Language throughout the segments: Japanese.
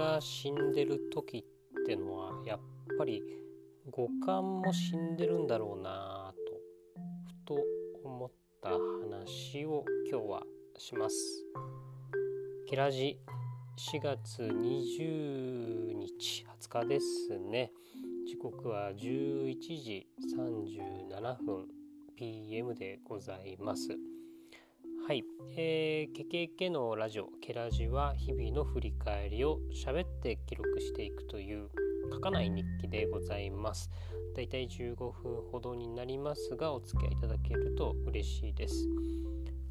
が死んでる時ってのはやっぱり五感も死んでるんだろうなとふと思った話を今日はします。ケラジ4月20日20日ですね時刻は11時37分 PM でございますはい、えー、ケケケのラジオケラジは日々の振り返りを喋って記録していくという書かない日記でございます。だいたい15分ほどになりますがお付き合いいただけると嬉しいです。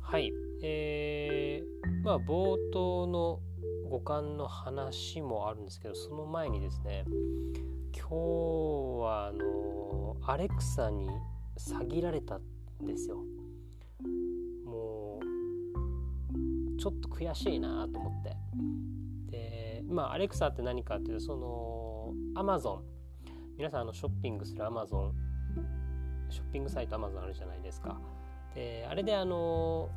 はい。えー、まあ冒頭の五感の話もあるんですけどその前にですね今日はあのアレクサに詐欺られたんですよ。ちょっと悔しいなと思って。でまあアレクサって何かっていうとそのアマゾン皆さんあのショッピングするアマゾンショッピングサイトアマゾンあるじゃないですか。であれであの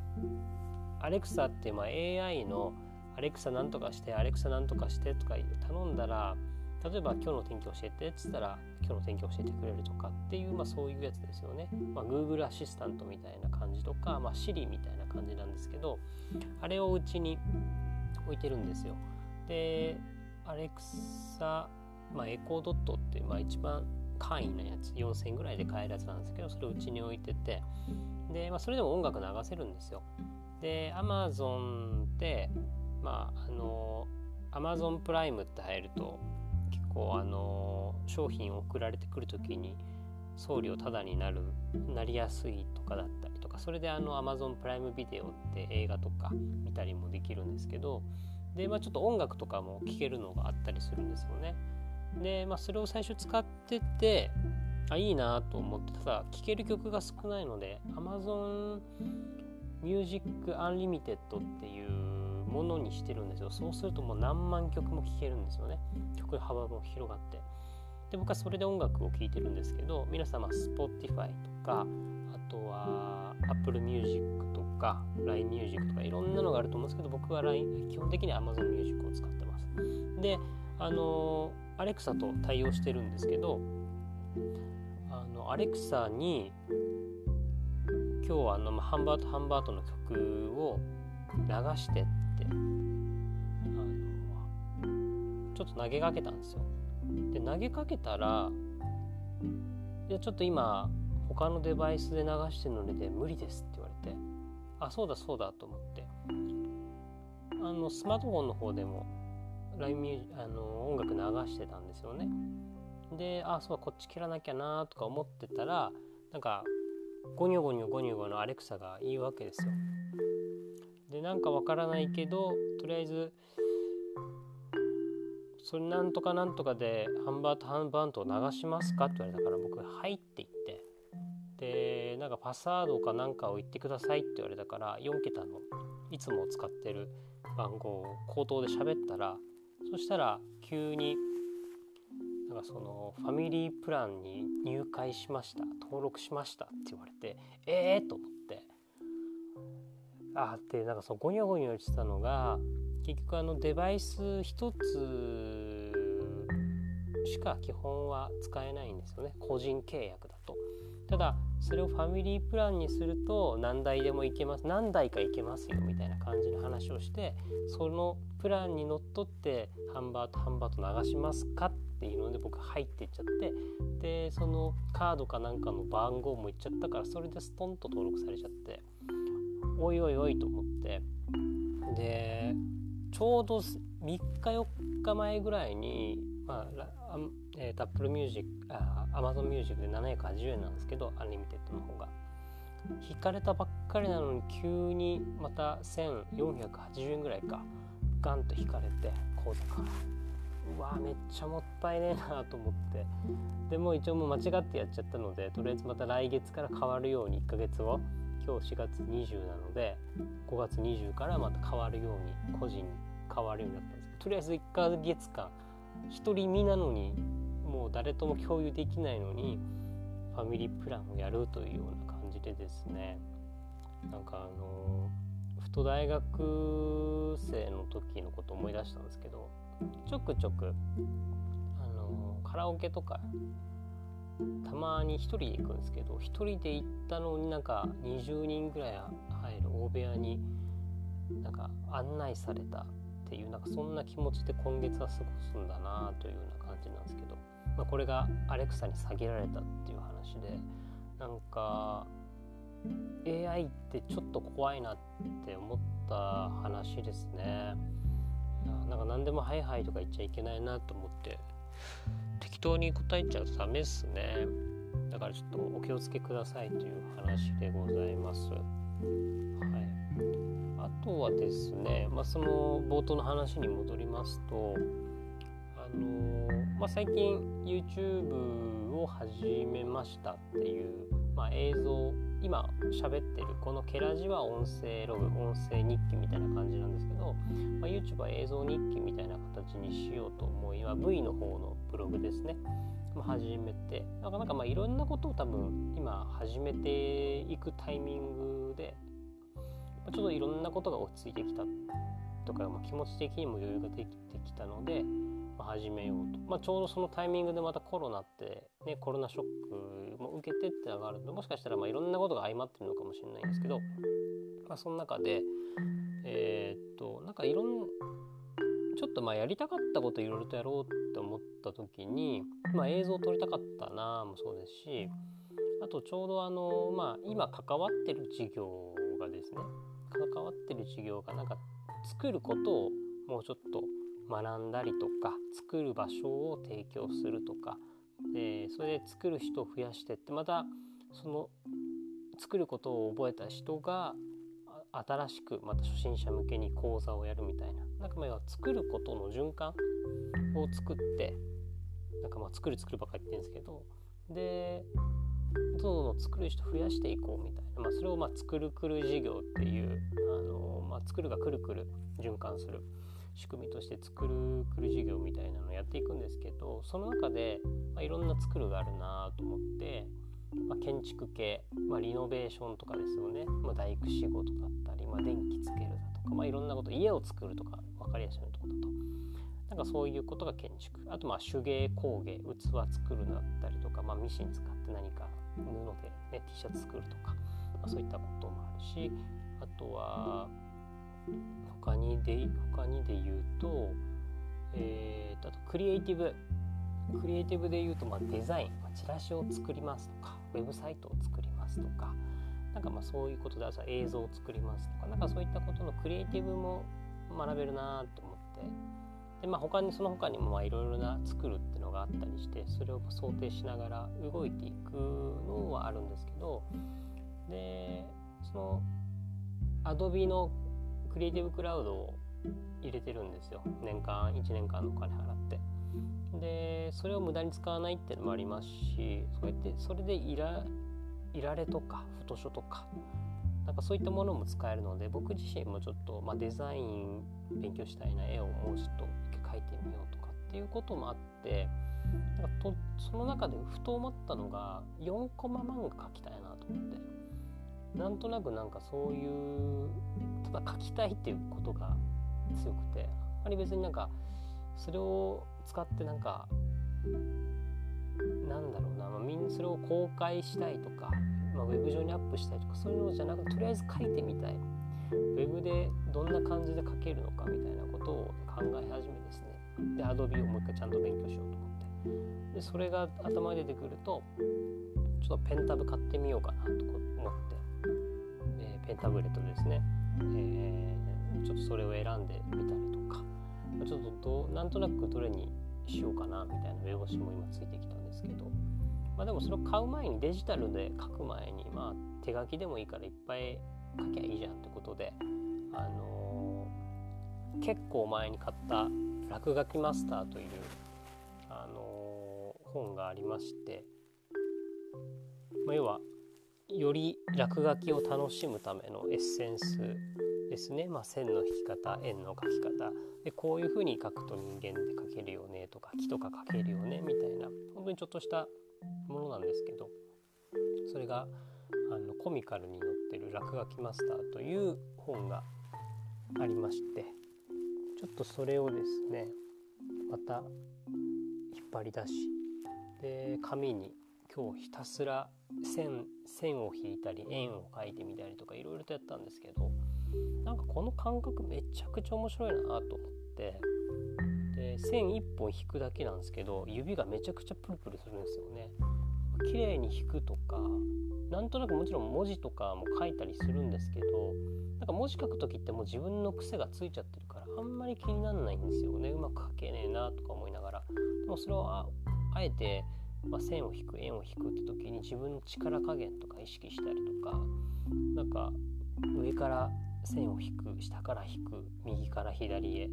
アレクサってまあ AI のアレクサなんとかしてアレクサなんとかしてとか頼んだら例えば今日の天気教えてっつったら今日の天気教えてくれるとかっていう、まあ、そういうやつですよね、まあ、Google アシスタントみたいな感じとか、まあ、Siri みたいな感じなんですけどあれをうちに置いてるんですよ。でアレクサ、まあ、エコードットって、まあ、一番簡易なやつ4000円ぐらいで買えるやつなんですけどそれをうちに置いてて。で、まあ、それでも音楽流せるんですよ。で Amazon ってまああの Amazon プライムって入ると構あの商品を送られてくる時に送料タダになるなりやすいとかだったりとかそれであの Amazon プライムビデオって映画とか見たりもできるんですけどで、まあ、ちょっと音楽とかも聴けるのがあったりするんですよね。で、まあ、それを最初使っててあいいなと思ってただ聴ける曲が少ないので Amazon Music Unlimited っていうものにしてるんですよ。そうするともう何万曲も聴けるんですよね。曲幅も広がって。で僕はそれで音楽を聴いてるんですけど皆様 Spotify とかあとは Apple Music とか LINE Music とかいろんなのがあると思うんですけど僕は LINE 基本的に Amazon Music を使ってます。であの Alexa と対応してるんですけどあの Alexa に今日はあのハンバートハンバートの曲を流してってあのちょっと投げかけたんですよ。で投げかけたら「いやちょっと今他のデバイスで流してるので無理です」って言われて「あそうだそうだ」と思ってあのスマートフォンの方でも LINE ミュあの音楽流してたんですよね。であそうこっち切らなきゃなとか思ってたらなんかゴニョゴニョゴニョゴニョアレクサが言うわけですよ。でなんかわからないけどとりあえずそれなんとかなんとかでハンバートハンバートを流しますか？って言われたから僕「はい」って言って。でなんかパスワードかなんかを言ってくださいって言われたから4桁のいつも使ってる番号を口頭で喋ったらそしたら急になんかそのファミリープランに入会しました登録しましたって言われてええー、と思って。あってなんかそのゴニョゴニョしてたのが結局あのデバイス一つしか基本は使えないんですよね個人契約だと。ただそれをファミリープランにすると何台でもいけます何台かいけますよみたいな感じの話をしてそのプランにのっとってハンバートハンバート流しますかっていうので僕入っていっちゃってでそのカードかなんかの番号もいっちゃったからそれでストンと登録されちゃっておいおいおいと思って。でちょうど3日4日前ぐらいに、まあえー、Apple Music あ Amazon Music で780円なんですけど Unlimited の方が。引かれたばっかりなのに急にまた1480円ぐらいかガンと引かれて口座から。うわめっちゃもったいねえなと思って。でも一応もう間違ってやっちゃったのでとりあえずまた来月から変わるように1ヶ月後今日4月20なので5月20からまた変わるように個人変わるようになったんですけどとりあえず1ヶ月間1人身なのにもう誰とも共有できないのにファミリープランをやるというような感じでですね。なんかあのふと大学生の時のこと思い出したんですけどちょくちょくあのカラオケとかたまに1人で行くんですけど1人で行ったのになんか20人ぐらい入る大部屋になんか案内されたっていうなんかそんな気持ちで今月は過ごすんだなというような感じなんですけど、まあ、これがアレクサに下げられたっていう話でなんか AI ってちょっと怖いなって思った話ですね。なんか何でも「はいはい」とか言っちゃいけないなと思って当に答えちゃうとダメっすね。だからちょっとお気をつけくださいという話でございます。はい。あとはですね、まあ、その冒頭の話に戻りますとあのー、まあ、最近 YouTube を始めましたっていう、まあ、映像今喋ってるこのケラジは音声ログ音声日記みたいな感じなんですけど、YouTube は映像日記みたいな形にしようと思い、今、V の方のブログですね、まあ、始めて。なかなかまあいろんなことを多分今始めていくタイミングで、ま、ちょっといろんなことが落ち着いてきたとか、まあ、気持ち的にも余裕ができてきたので、始めようと、まあ、ちょうどそのタイミングでまたコロナって、ね、コロナショックも受けてってのがあるともしかしたらまあいろんなことが相まってるのかもしれないんですけど、まあ、その中でえー、っとなんかいろんちょっとまあやりたかったこといろいろとやろうって思った時に、まあ、映像を撮りたかったなもそうですしあとちょうどあの、まあ、今関わってる事業がですね関わってる事業がなんか作ることをもうちょっと学んだりとか作る場所を提供するとか、えー、それで作る人を増やしてってまたその作ることを覚えた人が新しくまた初心者向けに講座をやるみたいな。なんかまあ作ることの循環を作ってなんかまあ作る作るばっかり言ってるんですけどでどんどん作る人増やしていこうみたいな、まあ、それをまあ作るくる事業っていうあの、まあ、作るがくるくる循環する。仕組みとして作るくる事業みたいなのをやっていくんですけどその中で、まあ、いろんな作るがあるなと思って、まあ、建築系、まあ、リノベーションとかですよね、まあ、大工仕事だったり、まあ、電気つけるだとか、まあ、いろんなこと家を作るとか分かりやすいところだと。なんかそういうことが建築あとまあ手芸工芸器作るだったりとか、まあ、ミシン使って何か布で、ね、T シャツ作るとか、まあ、そういったこともあるしあとは他にで他にで言うと,、えー、とあとクリエイティブ。クリエイティブで言うと、まあ、デザイン、ま、チラシを作りますとかウェブサイトを作りますとか。なんかまあそういうことで朝映像を作りますとか。なんかそういったことのクリエイティブも学べるなと思って。で、まあ、他にその他にもいろいろな作るっていうのがあったりしてそれを想定しながら動いていくのはあるんですけど。でその Adobe のクリエイティブクラウドを入れてるんですよ。年間1年間のお金払って。でそれを無駄に使わないっていうのもありますしそうやってそれでいらいられとかフォトショとかなんかそういったものも使えるので僕自身もちょっと、まあ、デザイン勉強したいな絵をもうちょっと描いてみようとかっていうこともあってなんかとその中でふと思ったのが4コマ漫画描きたいなと思って。なんとなくなんかそういうただ書きたいっていうことが強くてあまり別になんかそれを使ってなんかなんだろうな、まあ、みんなそれを公開したいとか、まあ、ウェブ上にアップしたいとかそういうのじゃなくてとりあえず書いてみたい。ウェブでどんな感じで書けるのかみたいなことを考え始めですね。で Adobe をもう一回ちゃんと勉強しようと思って。でそれが頭に出てくるとちょっとペンタブ買ってみようかなと思って、えー、ペンタブレットですね。えー、ちょっとそれを選んでみたりとかちょっとどなんとなくどれにしようかなみたいな目星も今ついてきたんですけど、まあ、でもそれを買う前にデジタルで書く前に、まあ、手書きでもいいからいっぱい書きゃいいじゃんってことで、あのー、結構前に買った「落書きマスター」という、あのー、本がありまして、まあ、要はより落書きを楽しむためのエッセンスですね、まあ、線の引き方円の描き方。でこういうふうに描くと人間で描けるよねとか木とか描けるよねみたいな。本当にちょっとしたものなんですけど。それがあのコミカルに載ってる「落書きマスター」という本がありまして。ちょっとそれをですねまた引っ張り出し。で紙に今日ひたすら線線を引いたり円を描いてみたりとかいろいろとやったんですけどなんかこの感覚めちゃくちゃ面白いなと思ってで線1本引くだけなんですけど指がめちゃくちゃプルプルするんですよね。綺麗に引くとかなんとなくもちろん文字とかも書いたりするんですけどなんか文字書く時ってもう自分の癖がついちゃってるからあんまり気にならないんですよねうまく書けねえなとか思いながらでもそれをあえて、まあ、線を引く円を引くって時に自分の力加減とか意識したりとかなんか上から線を引く下から引く右から左へ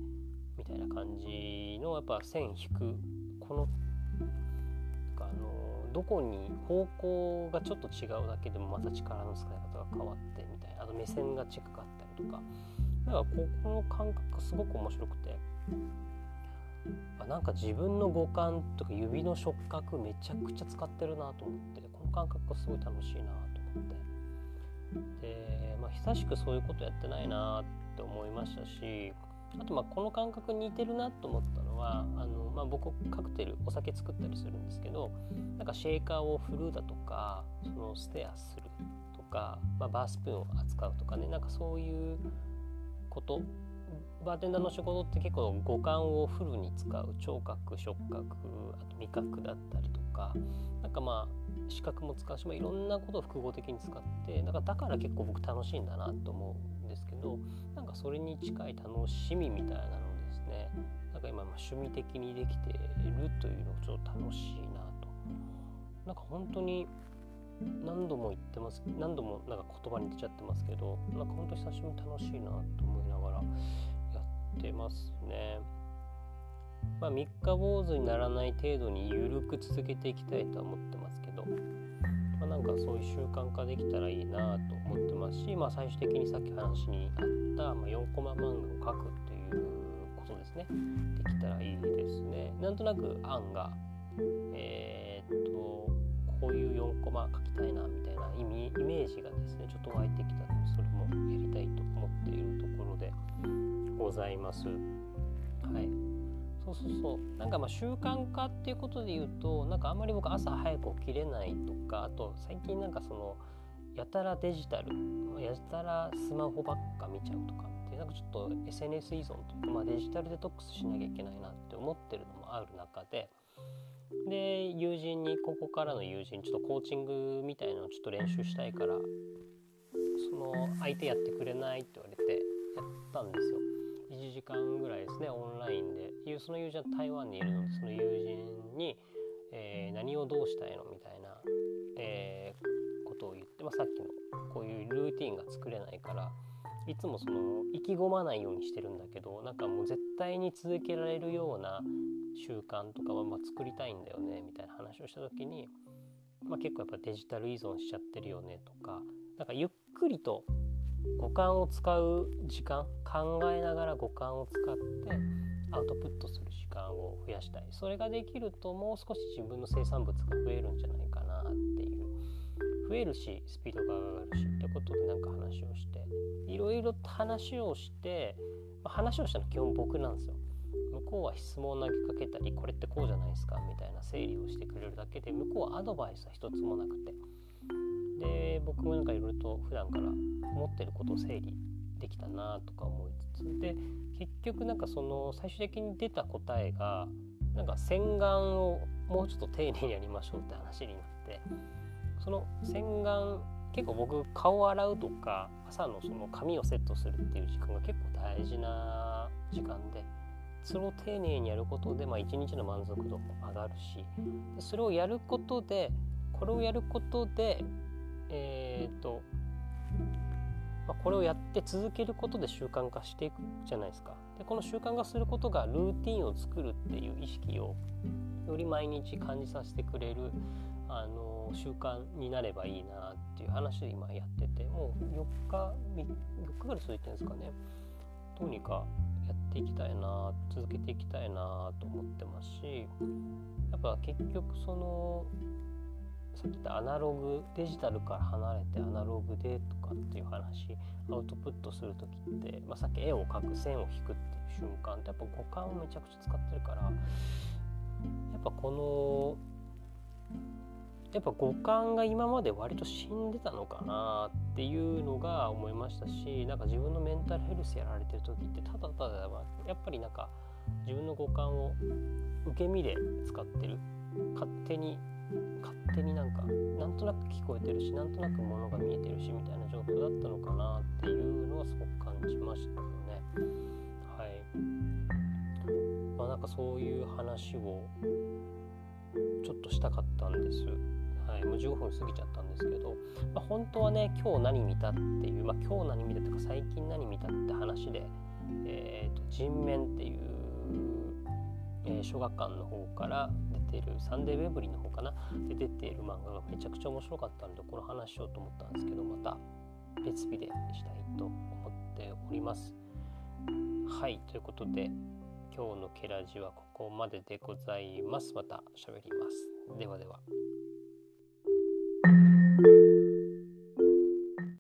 みたいな感じのやっぱ線引くこのあのどこに方向がちょっと違うだけでもまた力の使い方が変わってみたいなあと目線が近かったりとか。だかここの感覚すごく面白くて。あなんか自分の五感とか指の触覚めちゃくちゃ使ってるなと思ってこの感覚がすごい楽しいなと思って。で、まあ、久しくそういうことやってないなって思いましたしあとまあこの感覚似てるなと思ったのはあの、まあ、僕カクテルお酒作ったりするんですけどなんかシェーカーを振るだとかそのステアするとか、まあ、バースプーンを扱うとかねなんかそういうことバーテンダーの仕事って結構五感をフルに使う聴覚触覚あと味覚だったりとかなんかまあ視覚も使うし、まあ、いろんなことを複合的に使ってだからだから結構僕楽しいんだなと思うんですけどなんかそれに近い楽しみみたいなのですね。なんか今趣味的にできているというのがちょっと楽しいなと。なんか本当に何度も言ってます何度もなんか言葉に出ちゃってますけどなんか本当久しぶりに楽しいなと思いながらってますね。まあ、三日坊主にならない程度に緩く続けていきたいとは思ってますけど、まあ、なんかそういう習慣化できたらいいなと思ってますし、まあ、最終的にさっき話にあった、ま、4コマ漫画を描くっていうことですねできたらいいですねなんとなく案がえー、っとこういう4コマ書きたいなみたいな意味イメージがですねちょっと湧いてきたのでそれもやりたいと思っているところでございます。はい。そうそうそう。なんかまあ習慣化っていうことで言うとなんかあんまり僕朝早く起きれないとかあと最近なんかそのやたらデジタルやたらスマホばっか見ちゃうとかっていうなんかちょっと SNS 依存とか、まあ、デジタルデトックスしなきゃいけないなって思ってるのもある中でで友人にここからの友人ちょっとコーチングみたいのをちょっと練習したいからその相手やってくれないって言われてやったんですよ。時間ぐらいですねオンラインで。その友人は台湾にいるのでその友人に、えー、何をどうしたいのみたいな、えー、ことを言って、まあ、さっきのこういうルーティンが作れないからいつもその意気込まないようにしてるんだけどなんかもう絶対に続けられるような習慣とかはま作りたいんだよねみたいな話をした時に、まあ、結構やっぱデジタル依存しちゃってるよねとかなんかゆっくりと五感を使う時間考えながら五感を使ってアウトプットする時間を増やしたい。それができるともう少し自分の生産物が増えるんじゃないかなっていう。増えるしスピードが上がるしってことでなんか話をしていろいろ話をして、ま、話をしたの基本僕なんですよ。向こうは質問を投げかけたりこれってこうじゃないですかみたいな整理をしてくれるだけで向こうはアドバイスは一つもなくて。で僕もなんかいろいろと普段から思ってることを整理できたなとか思いつつで結局なんかその最終的に出た答えがなんか洗顔をもうちょっと丁寧にやりましょうって話になってその洗顔結構僕顔を洗うとか朝のその髪をセットするっていう時間が結構大事な時間でそれを丁寧にやることで、まあ、一日の満足度も上がるしでそれをやることでこれをやることでえっ、と、まあ、これをやって続けることで習慣化していくじゃないですか。でこの習慣化することがルーティンを作るっていう意識をより毎日感じさせてくれるあの習慣になればいいなっていう話で今やっててもう4日4日ぐらい続いてるんですかね。どうにかやっていきたいな続けていきたいなと思ってますしやっぱ結局そのさっき言ったアナログデジタルから離れてアナログでとかっていう話アウトプットする時って、まあ、さっき絵を描く線を引くっていう瞬間ってやっぱ五感をめちゃくちゃ使ってるからやっぱこのやっぱ五感が今まで割と死んでたのかなっていうのが思いましたしなんか自分のメンタルヘルスやられてる時ってただただやっぱりなんか自分の五感を受け身で使ってる勝手に勝手になんかなんとなく聞こえてるしなんとなく物が見えてるしみたいな状況だったのかなっていうのはすごく感じましたね。はいまあ、なんかそういう話をちょっとしたかったんです。はい、もう15分過ぎちゃったんですけど、まあ、本当はね今日何見たっていう、まあ、今日何見たとか最近何見たって話で、えーと、人面っていう、えー、小学館の方から出てるサンデーウェブリーの方かな？で出ている漫画がめちゃくちゃ面白かったんでこの話しようと思ったんですけどまた別日でしたいと思っております。はいということで今日のケラジはここまででございます。また喋ります。ではでは。